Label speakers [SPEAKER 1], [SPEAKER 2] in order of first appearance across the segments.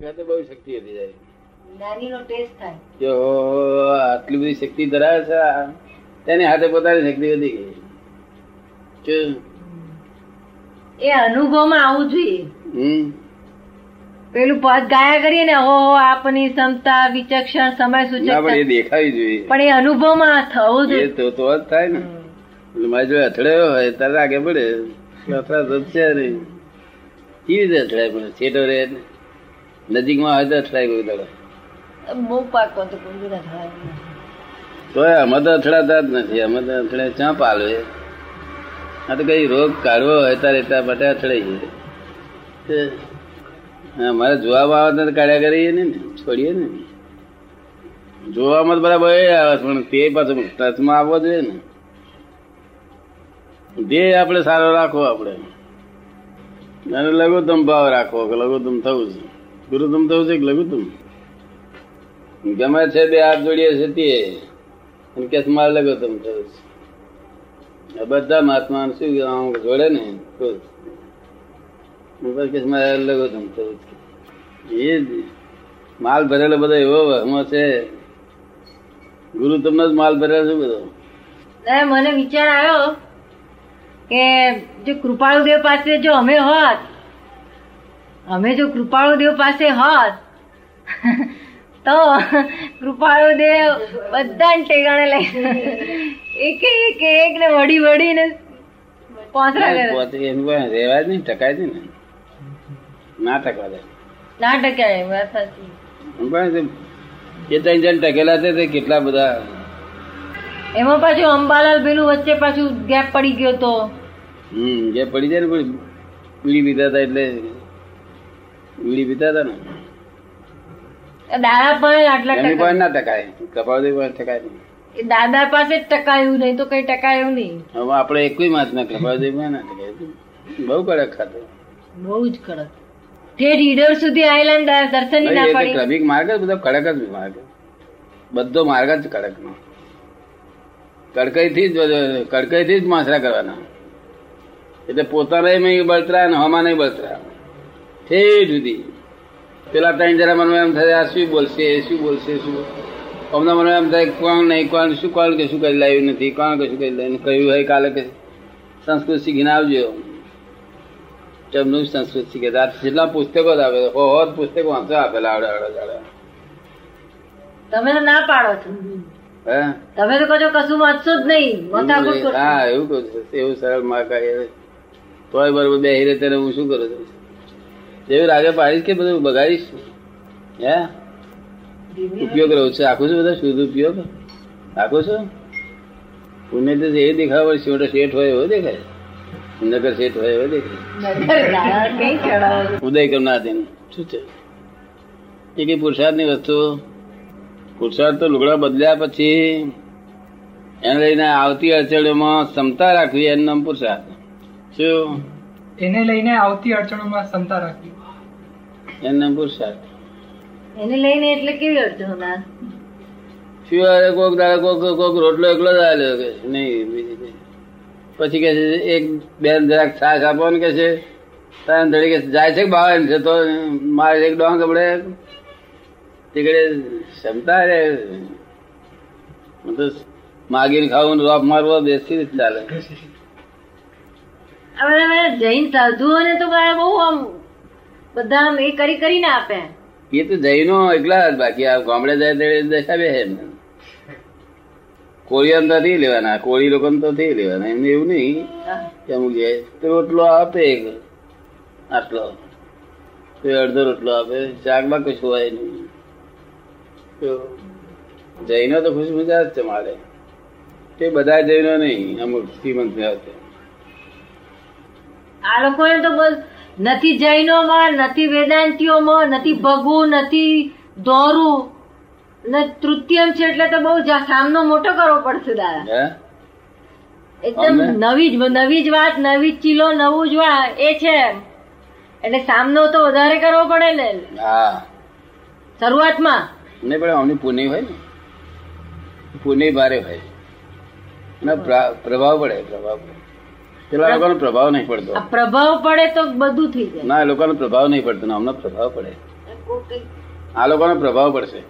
[SPEAKER 1] ત્યાં તો બહુ શક્તિ હતી કે આટલી બધી શક્તિ ધરાવે છે તેની હાથે પોતાની શક્તિ વધી ગઈ.
[SPEAKER 2] એ અનુભવમાં આવવું જોઈએ. પેલું પદ ગાયા કરીએ ને હો આપની ક્ષમતા વિચક્ષણ સમય
[SPEAKER 1] સૂચક પણ એ દેખાવી જોઈએ.
[SPEAKER 2] પણ એ અનુભવમાં થવું જોઈએ.
[SPEAKER 1] તો તો જ થાય ને. એટલે મારી જોડે અથડાયો હોય ત્યારે આગે પડે. અથડા તો છે નહીં કેવી રીતે અથડાય પણ? છેટો રહે. નજીકમાં હોય તો અથડાય કોઈ દાડો.
[SPEAKER 2] બહુ પાક તો કોઈ
[SPEAKER 1] તો અમે તો અથડાતા જ નથી અમે તો અથડે ચા પાલવે આ તો કઈ રોગ કાઢવો હોય ત્યારે એટલા માટે અથડાઈએ અમારે જોવામાં આવે તો કાઢ્યા કરીએ ને છોડીએ ને. જોવામાં તો બરાબર એ આવે પણ તે પાછું ટચમાં આવવો જોઈએ ને. ધ્યેય આપણે સારો રાખવો આપણે. અને લઘુત્તમ ભાવ રાખવો કે લઘુત્તમ થવું છે ગુરુત્તમ થવું છે કે લઘુત્તમ? ગમે છે બે હાથ જોડીએ છે તે અને કેસ માર લઘુત્તમ થવું છે બધા મહાત્મા શું આમ જોડે ને? ખુશ. અને મારે લઘુત્તમ થવું છે. એ માલ ભરેલો બધો એવો વહમો છે. ગુરુ તમને જ માલ ભરેલો છે બધો.
[SPEAKER 2] ના, મને વિચાર આવ્યો કે જો કૃપાળુદેવ પાસે જો અમે હોત અમે જો કૃપાળુદેવ પાસે હોત તો કૃપાળુદેવ બધાને ટેગાણે લઈ એક એક એક ને વડી વડીને પોતરા કરે
[SPEAKER 1] કોઈ રહેવાય જ નહીં ટકાય જ ને. ના ટકવા દે
[SPEAKER 2] ના ટકાય વાત સાચી.
[SPEAKER 1] એમ પણ એ ત્રણ જણ ટકેલા છે તે કેટલા બધા?
[SPEAKER 2] એમાં પાછું અંબાલાલ પેલું વચ્ચે પાછું ગેપ પડી ગયો તો.
[SPEAKER 1] હમ જે પડી જાય ને પણ પીતા હતા એટલે બીડી પીતા હતા ને.
[SPEAKER 2] દાદા પણ આટલા
[SPEAKER 1] એમની પણ ના ટકાય. કપાવતી પણ ટકાય નહીં.
[SPEAKER 2] એ દાદા પાસે જ ટકાયું નહીં તો કઈ ટકાયું નહીં.
[SPEAKER 1] હવે આપણે એકવી માત ના કપાવતી પણ ના ટકાય. બહુ કડક ખાતો
[SPEAKER 2] બહુ જ કડક. જે રીડર સુધી આયેલા ને દર્શન ના પાડી.
[SPEAKER 1] ક્રમિક માર્ગ જ બધો કડક જ માર્ગ. બધો માર્ગ જ કડક નો કડકઈથી જ કડકઈથી જ માસરા કરવાના. એટલે પોતાના બળતરા ને હમા નહીં બળતરા. ઠેઠ સુધી પેલા ત્રણ જરા મનમાં એમ થાય આ શું બોલશે? શું બોલશે? શું? અમને મને એમ થાય કોણ નહીં કોણ? શું કોણ કશું કરી લાવ્યું નથી? કોણ કશું કરી લાવ્યું કહ્યું હોય કાલે કે? સંસ્કૃત શીખીને આવજો. તેમનું સંસ્કૃત શીખે. જેટલા પુસ્તકો જ આપે. હો હો પુસ્તકો વાંચો આપેલા આવડે આવડે આવડે.
[SPEAKER 2] તમે તો ના પાડો છો.
[SPEAKER 1] હે?
[SPEAKER 2] તમે તો કહો કશું વાંચશો જ નહીં.
[SPEAKER 1] હા એવું કહું છું. એવું સરળમાં કહે તોય બરોબર બે હિરે તેને હું શું કરું? છું જેવું રાગે પાડીશ કે બધું બગાડીશ? હે? ઉપયોગ રહું છે. આખું છું બધા શુદ્ધ ઉપયોગ? આખું છું? પુણ્ય તો એ દેખાવ છોટો શેઠ હોય એવો દેખાય. નગર શેઠ હોય એવો દેખાય? ઉદય કરનાર તેનું શું છે? એ કઈ પુરુષાર્થની વસ્તુ પુરુષાર્થ તો લુગડા બદલ્યા પછી એને લઈને આવતી અડચણોમાં ક્ષમતા રાખવી એનું નામ પુરુષાર્થ. શું?
[SPEAKER 3] એને લઈને આવતી અડચણોમાં ક્ષમતા રાખવી.
[SPEAKER 1] એને પુરુષાર્થ
[SPEAKER 2] એને લઈને એટલે કેવી અડચણો ના
[SPEAKER 1] કોક દાડે કોક કોક રોટલો એકલો જ કે નહીં? બીજી પછી કે છે એક બેન જરાક છાશ આપો ને કે છે તારે ધડી કે જાય છે બાવા એમ છે? તો મારે એક ડોંગ આપણે તીકડે ક્ષમતા રે તો માગીને ખાવું રોપ મારવો બેસી જ ચાલે.
[SPEAKER 2] જૈન સાધુઓને તો બહુ આમ બધા એ કરી કરીને આપે.
[SPEAKER 1] એ તો જૈનો એકલા જ બાકી આ ગામડે જાય તે દશા બે એમ કોળીઓ નથી લેવાના, કોળી લોકો તો થઈ લેવાના, એમને એવું નહીં કે અમુક જાય તો રોટલો આપે આટલો. તો અડધો રોટલો આપે, શાકમાં કશું હોય નહીં. તો જૈનો તો ખુશ મજા જ છે મારે. તે બધા જૈનો નહીં, અમુક શ્રીમંત આવશે
[SPEAKER 2] આ લોકોને તો બસ નથી જૈનોમાં નથી વેદાંતિઓમાં નથી ભગવું નથી દોરું ને તૃતીયમ છે એટલે તો બહુ સામનો મોટો કરવો પડશે દાદા. એકદમ નવી જ નવી જ વાત નવી જ ચીલો નવું જ વાત એ છે. એટલે સામનો તો વધારે કરવો પડે ને.
[SPEAKER 1] હા.
[SPEAKER 2] શરૂઆતમાં.
[SPEAKER 1] નહીં પણ અમને પુણ્ય હોય ને? પુણ્ય ભારે હોય. પ્રભાવ પડે પ્રભાવ પડે. પેલા લોકોનો પ્રભાવ નહીં પડતો.
[SPEAKER 2] પ્રભાવ પડે તો બધું થઈ જાય.
[SPEAKER 1] ના એ લોકોનો પ્રભાવ નહીં પડતો અમને પ્રભાવ પડે. આ લોકોનો પ્રભાવ પડશે.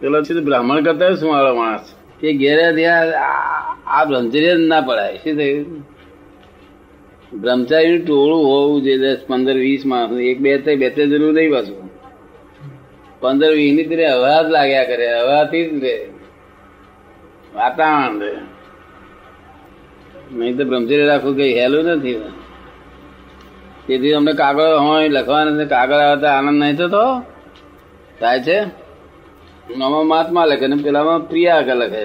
[SPEAKER 1] પેલો છે બ્રાહ્મણ કરતા શું વાળો માણસ? કે ઘેરે આ બ્રહ્મચર્ય ના પડાય. શું થયું? બ્રહ્મચારીનું ટોળું હોવું જોઈએ દસ પંદર વીસ માણસ એક બે ત્રણ બે ત્રણ જરૂર નહીં પાછું. પંદર વીસની તરી હવા જ લાગ્યા કરે હવાથી જ રે. વાતાવરણ રે. નહીં તો બ્રહ્મચર્ય રાખવું કઈ હેલું નથી. તેથી અમને કાગળ હોય લખવાના છે કાગળ આવે તો આનંદ નહીં થતો? થાય છે? આમાં મહાત્મા લખે ને પેલામાં પ્રિયા આગળ લખે.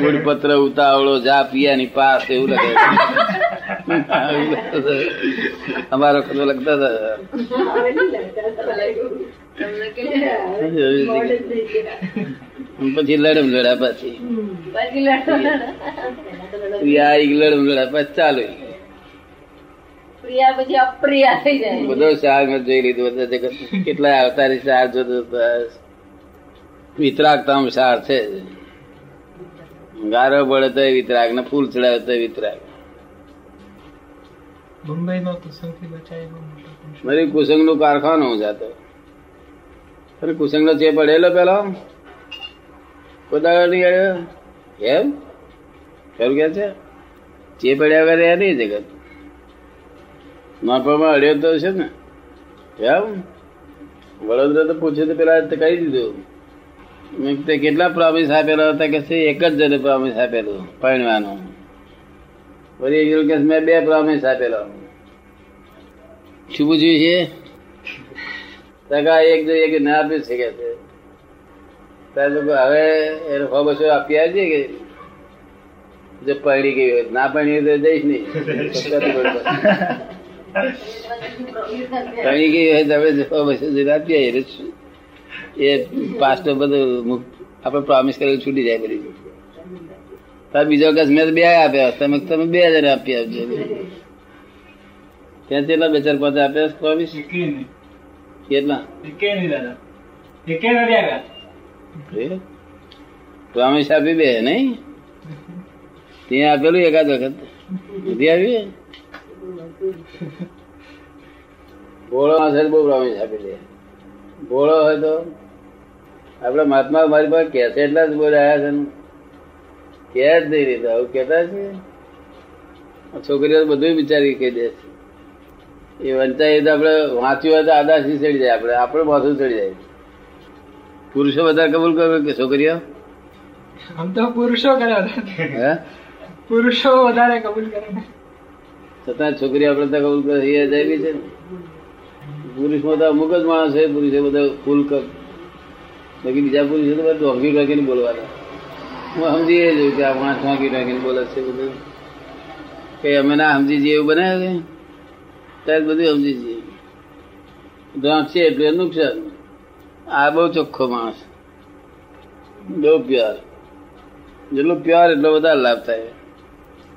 [SPEAKER 1] ગુડપત્ર ઉતાવળો જા પિયાની પાસ એવું લખે. અમારો વખત લખતા હતા. પછી લડમ લડા પછી. પ્રિયા એક લડમ લડા ચાલુ
[SPEAKER 2] પ્રિયા પછી અપ્રિયા થઈ જાય.
[SPEAKER 1] બધો સાર મેં જોઈ લીધું બધા જગત કેટલા અવતારી સાર જોતો બસ. વિતરાગતા સાર છે ગારો બળે તો વિતરાગ ને ફૂલ ચડાવે તો વિતરાગ.
[SPEAKER 3] મુંબઈમાં તો સૌથી બચાય એવો મોટો પુરુષ.
[SPEAKER 1] મારી કુસંગનું કારખાનું હું જાતો અને કુસંગ નો જે પડેલો પેલો? નહીં આવ્યો એમ? ખરું કે છે? ચે પડ્યા વગર એ નહીં જગત. નાપામાં અડ્યો તો છે ને. એમ? વડોદરા તો પૂછ્યું તો પેલા તો કહી દીધું. મેં તે કેટલા પ્રોમિસ આપેલા હતા કે છે? એક જ જણે પ્રોમિસ આપેલું પરણવાનું. વળી એક કે મેં બે પ્રોમિસ આપેલો. શું પૂછ્યું છે? ટકા એક જો એક ના આપ્યું છે. કે હવે એને સો બસો આપી આવજે કે જો પરણી ગઈ હોય. ના પરણી તો જઈશ નહીં. પરણી ગઈ હોય તમે સો બસો જઈને આપી આવીએ. એ પાસ્ટ બધું આપણે પ્રોમિસ કરેલું છૂટી જાય બધી. તાર બીજો કસ મેં તો બે આપ્યા તમે તમે બે હજાર આપી આપજો ત્યાં કેટલા બે ચાર પાંચ આપ્યા પ્રોમિસ. કેટલા? પ્રોમિસ આપી બે, નહીં? ત્યાં આપેલું એકાદ વખત. નથી આવી ભોળો હશે બહુ પ્રોમિસ આપી દે ભોળો હોય તો આપડે મહાત્મા મારી પાસે કેસે એટલા જ બોલાયા છે કે જ નહીં રહેતા, આવું કેતા છે? છોકરીઓ બધું વિચારી કહી દે છે. એ વંચાય તો આપડે વાંચ્યું હોય તો આદાસી ચડી જાય આપડે આપડે માથું ચડી જાય. પુરુષો વધારે કબૂલ કરે કે છોકરીઓ?
[SPEAKER 3] આમ તો પુરુષો કરે. પુરુષો વધારે કબૂલ કરે.
[SPEAKER 1] છતાં છોકરી આપણે તો કબૂલ કરે એ અજાયબી છે પુરુષ પુરુષમાં તો અમુક જ માણસ છે પુરુષે બધા ફૂલ કર. બાકી બીજા પુરુષો તો બધા ઢોંગી ઢોંગીને બોલવાના. હું સમજી એ જોયું કે આ માણસ ઢોંગી ઢોંગીને બોલે છે બધું. કઈ અમે ના સમજી જઈએ એવું બનાવ્યું ત્યારે બધું સમજી જઈએ. ઢોંગ છે એટલે નુકસાન. આ બહુ ચોખ્ખો માણસ. બહુ પ્યાર. જેટલો પ્યાર એટલો વધારે લાભ થાય.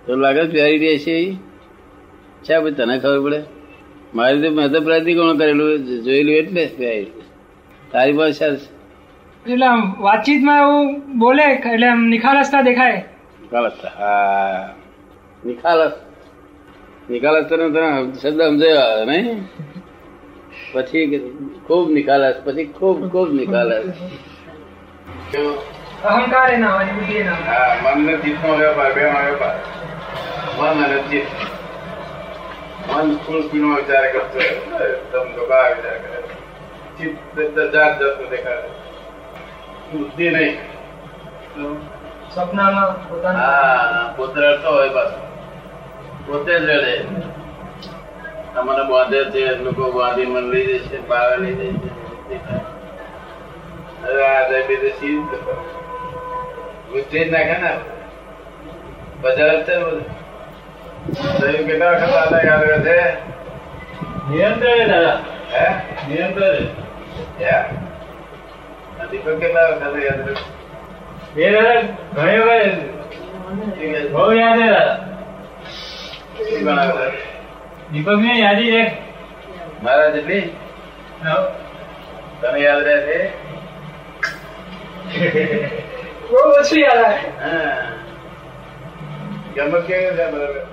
[SPEAKER 1] તો લાગે પ્યારી રહેશે એ છે ભાઈ તને ખબર પડે? મારી તો મેં તો પ્રતિકોણ કરેલું? જોયેલું એટલે પ્યારી તારી પાસે છે?
[SPEAKER 3] એટલે આમ વાતચીતમાં એવું બોલે એટલે આમ નિખાલસતા દેખાય?
[SPEAKER 1] નિખાલસતા હા. નિખાલસ. નિખાલસ તને તને શબ્દ સમજાયો નહીં? પછી ખૂબ નિખાલસ પછી ખૂબ ખૂબ નિખાલસ
[SPEAKER 3] અહંકાર એ ના હોય બુદ્ધિ એ ના હોય
[SPEAKER 1] હા મન ને ચિત્તનો વેપાર બે માં વેપાર મન અને ચિત્ત મન સ્થૂળ પીણો વિચાર કરતો તમ દુબા વિચાર કરે ચિત્ત જાત જાતનું દેખાડે બુદ્ધિ નહીં
[SPEAKER 3] સપનામાં પોતાનું
[SPEAKER 1] હા પોતે રડતો હોય પાછો પોતે જ રડે તમને બાંધે છે લોકો બોધી મન લઈ છે બાવે લઈ જશે છે હવે આ જઈ બે ગુસ્સે જ નાખે ને બજાર છે બધું. કેટલા વખત દાદા યાદ છે?
[SPEAKER 3] નિયંત્રણ દાદા.
[SPEAKER 1] હે?
[SPEAKER 3] નિયંત્રણ
[SPEAKER 1] દીપક કેટલા વખત યાદ
[SPEAKER 3] બે દાદા ઘણી બહુ યાદ દાદા.
[SPEAKER 1] ગણાવે? છે?
[SPEAKER 3] દીપક ને યાદી એક.
[SPEAKER 1] મારા જેટલી? તમે યાદ રહે છે?
[SPEAKER 3] બહુ ઓછું યાદ આવે.
[SPEAKER 1] હા. ગમત કેવી બરાબર?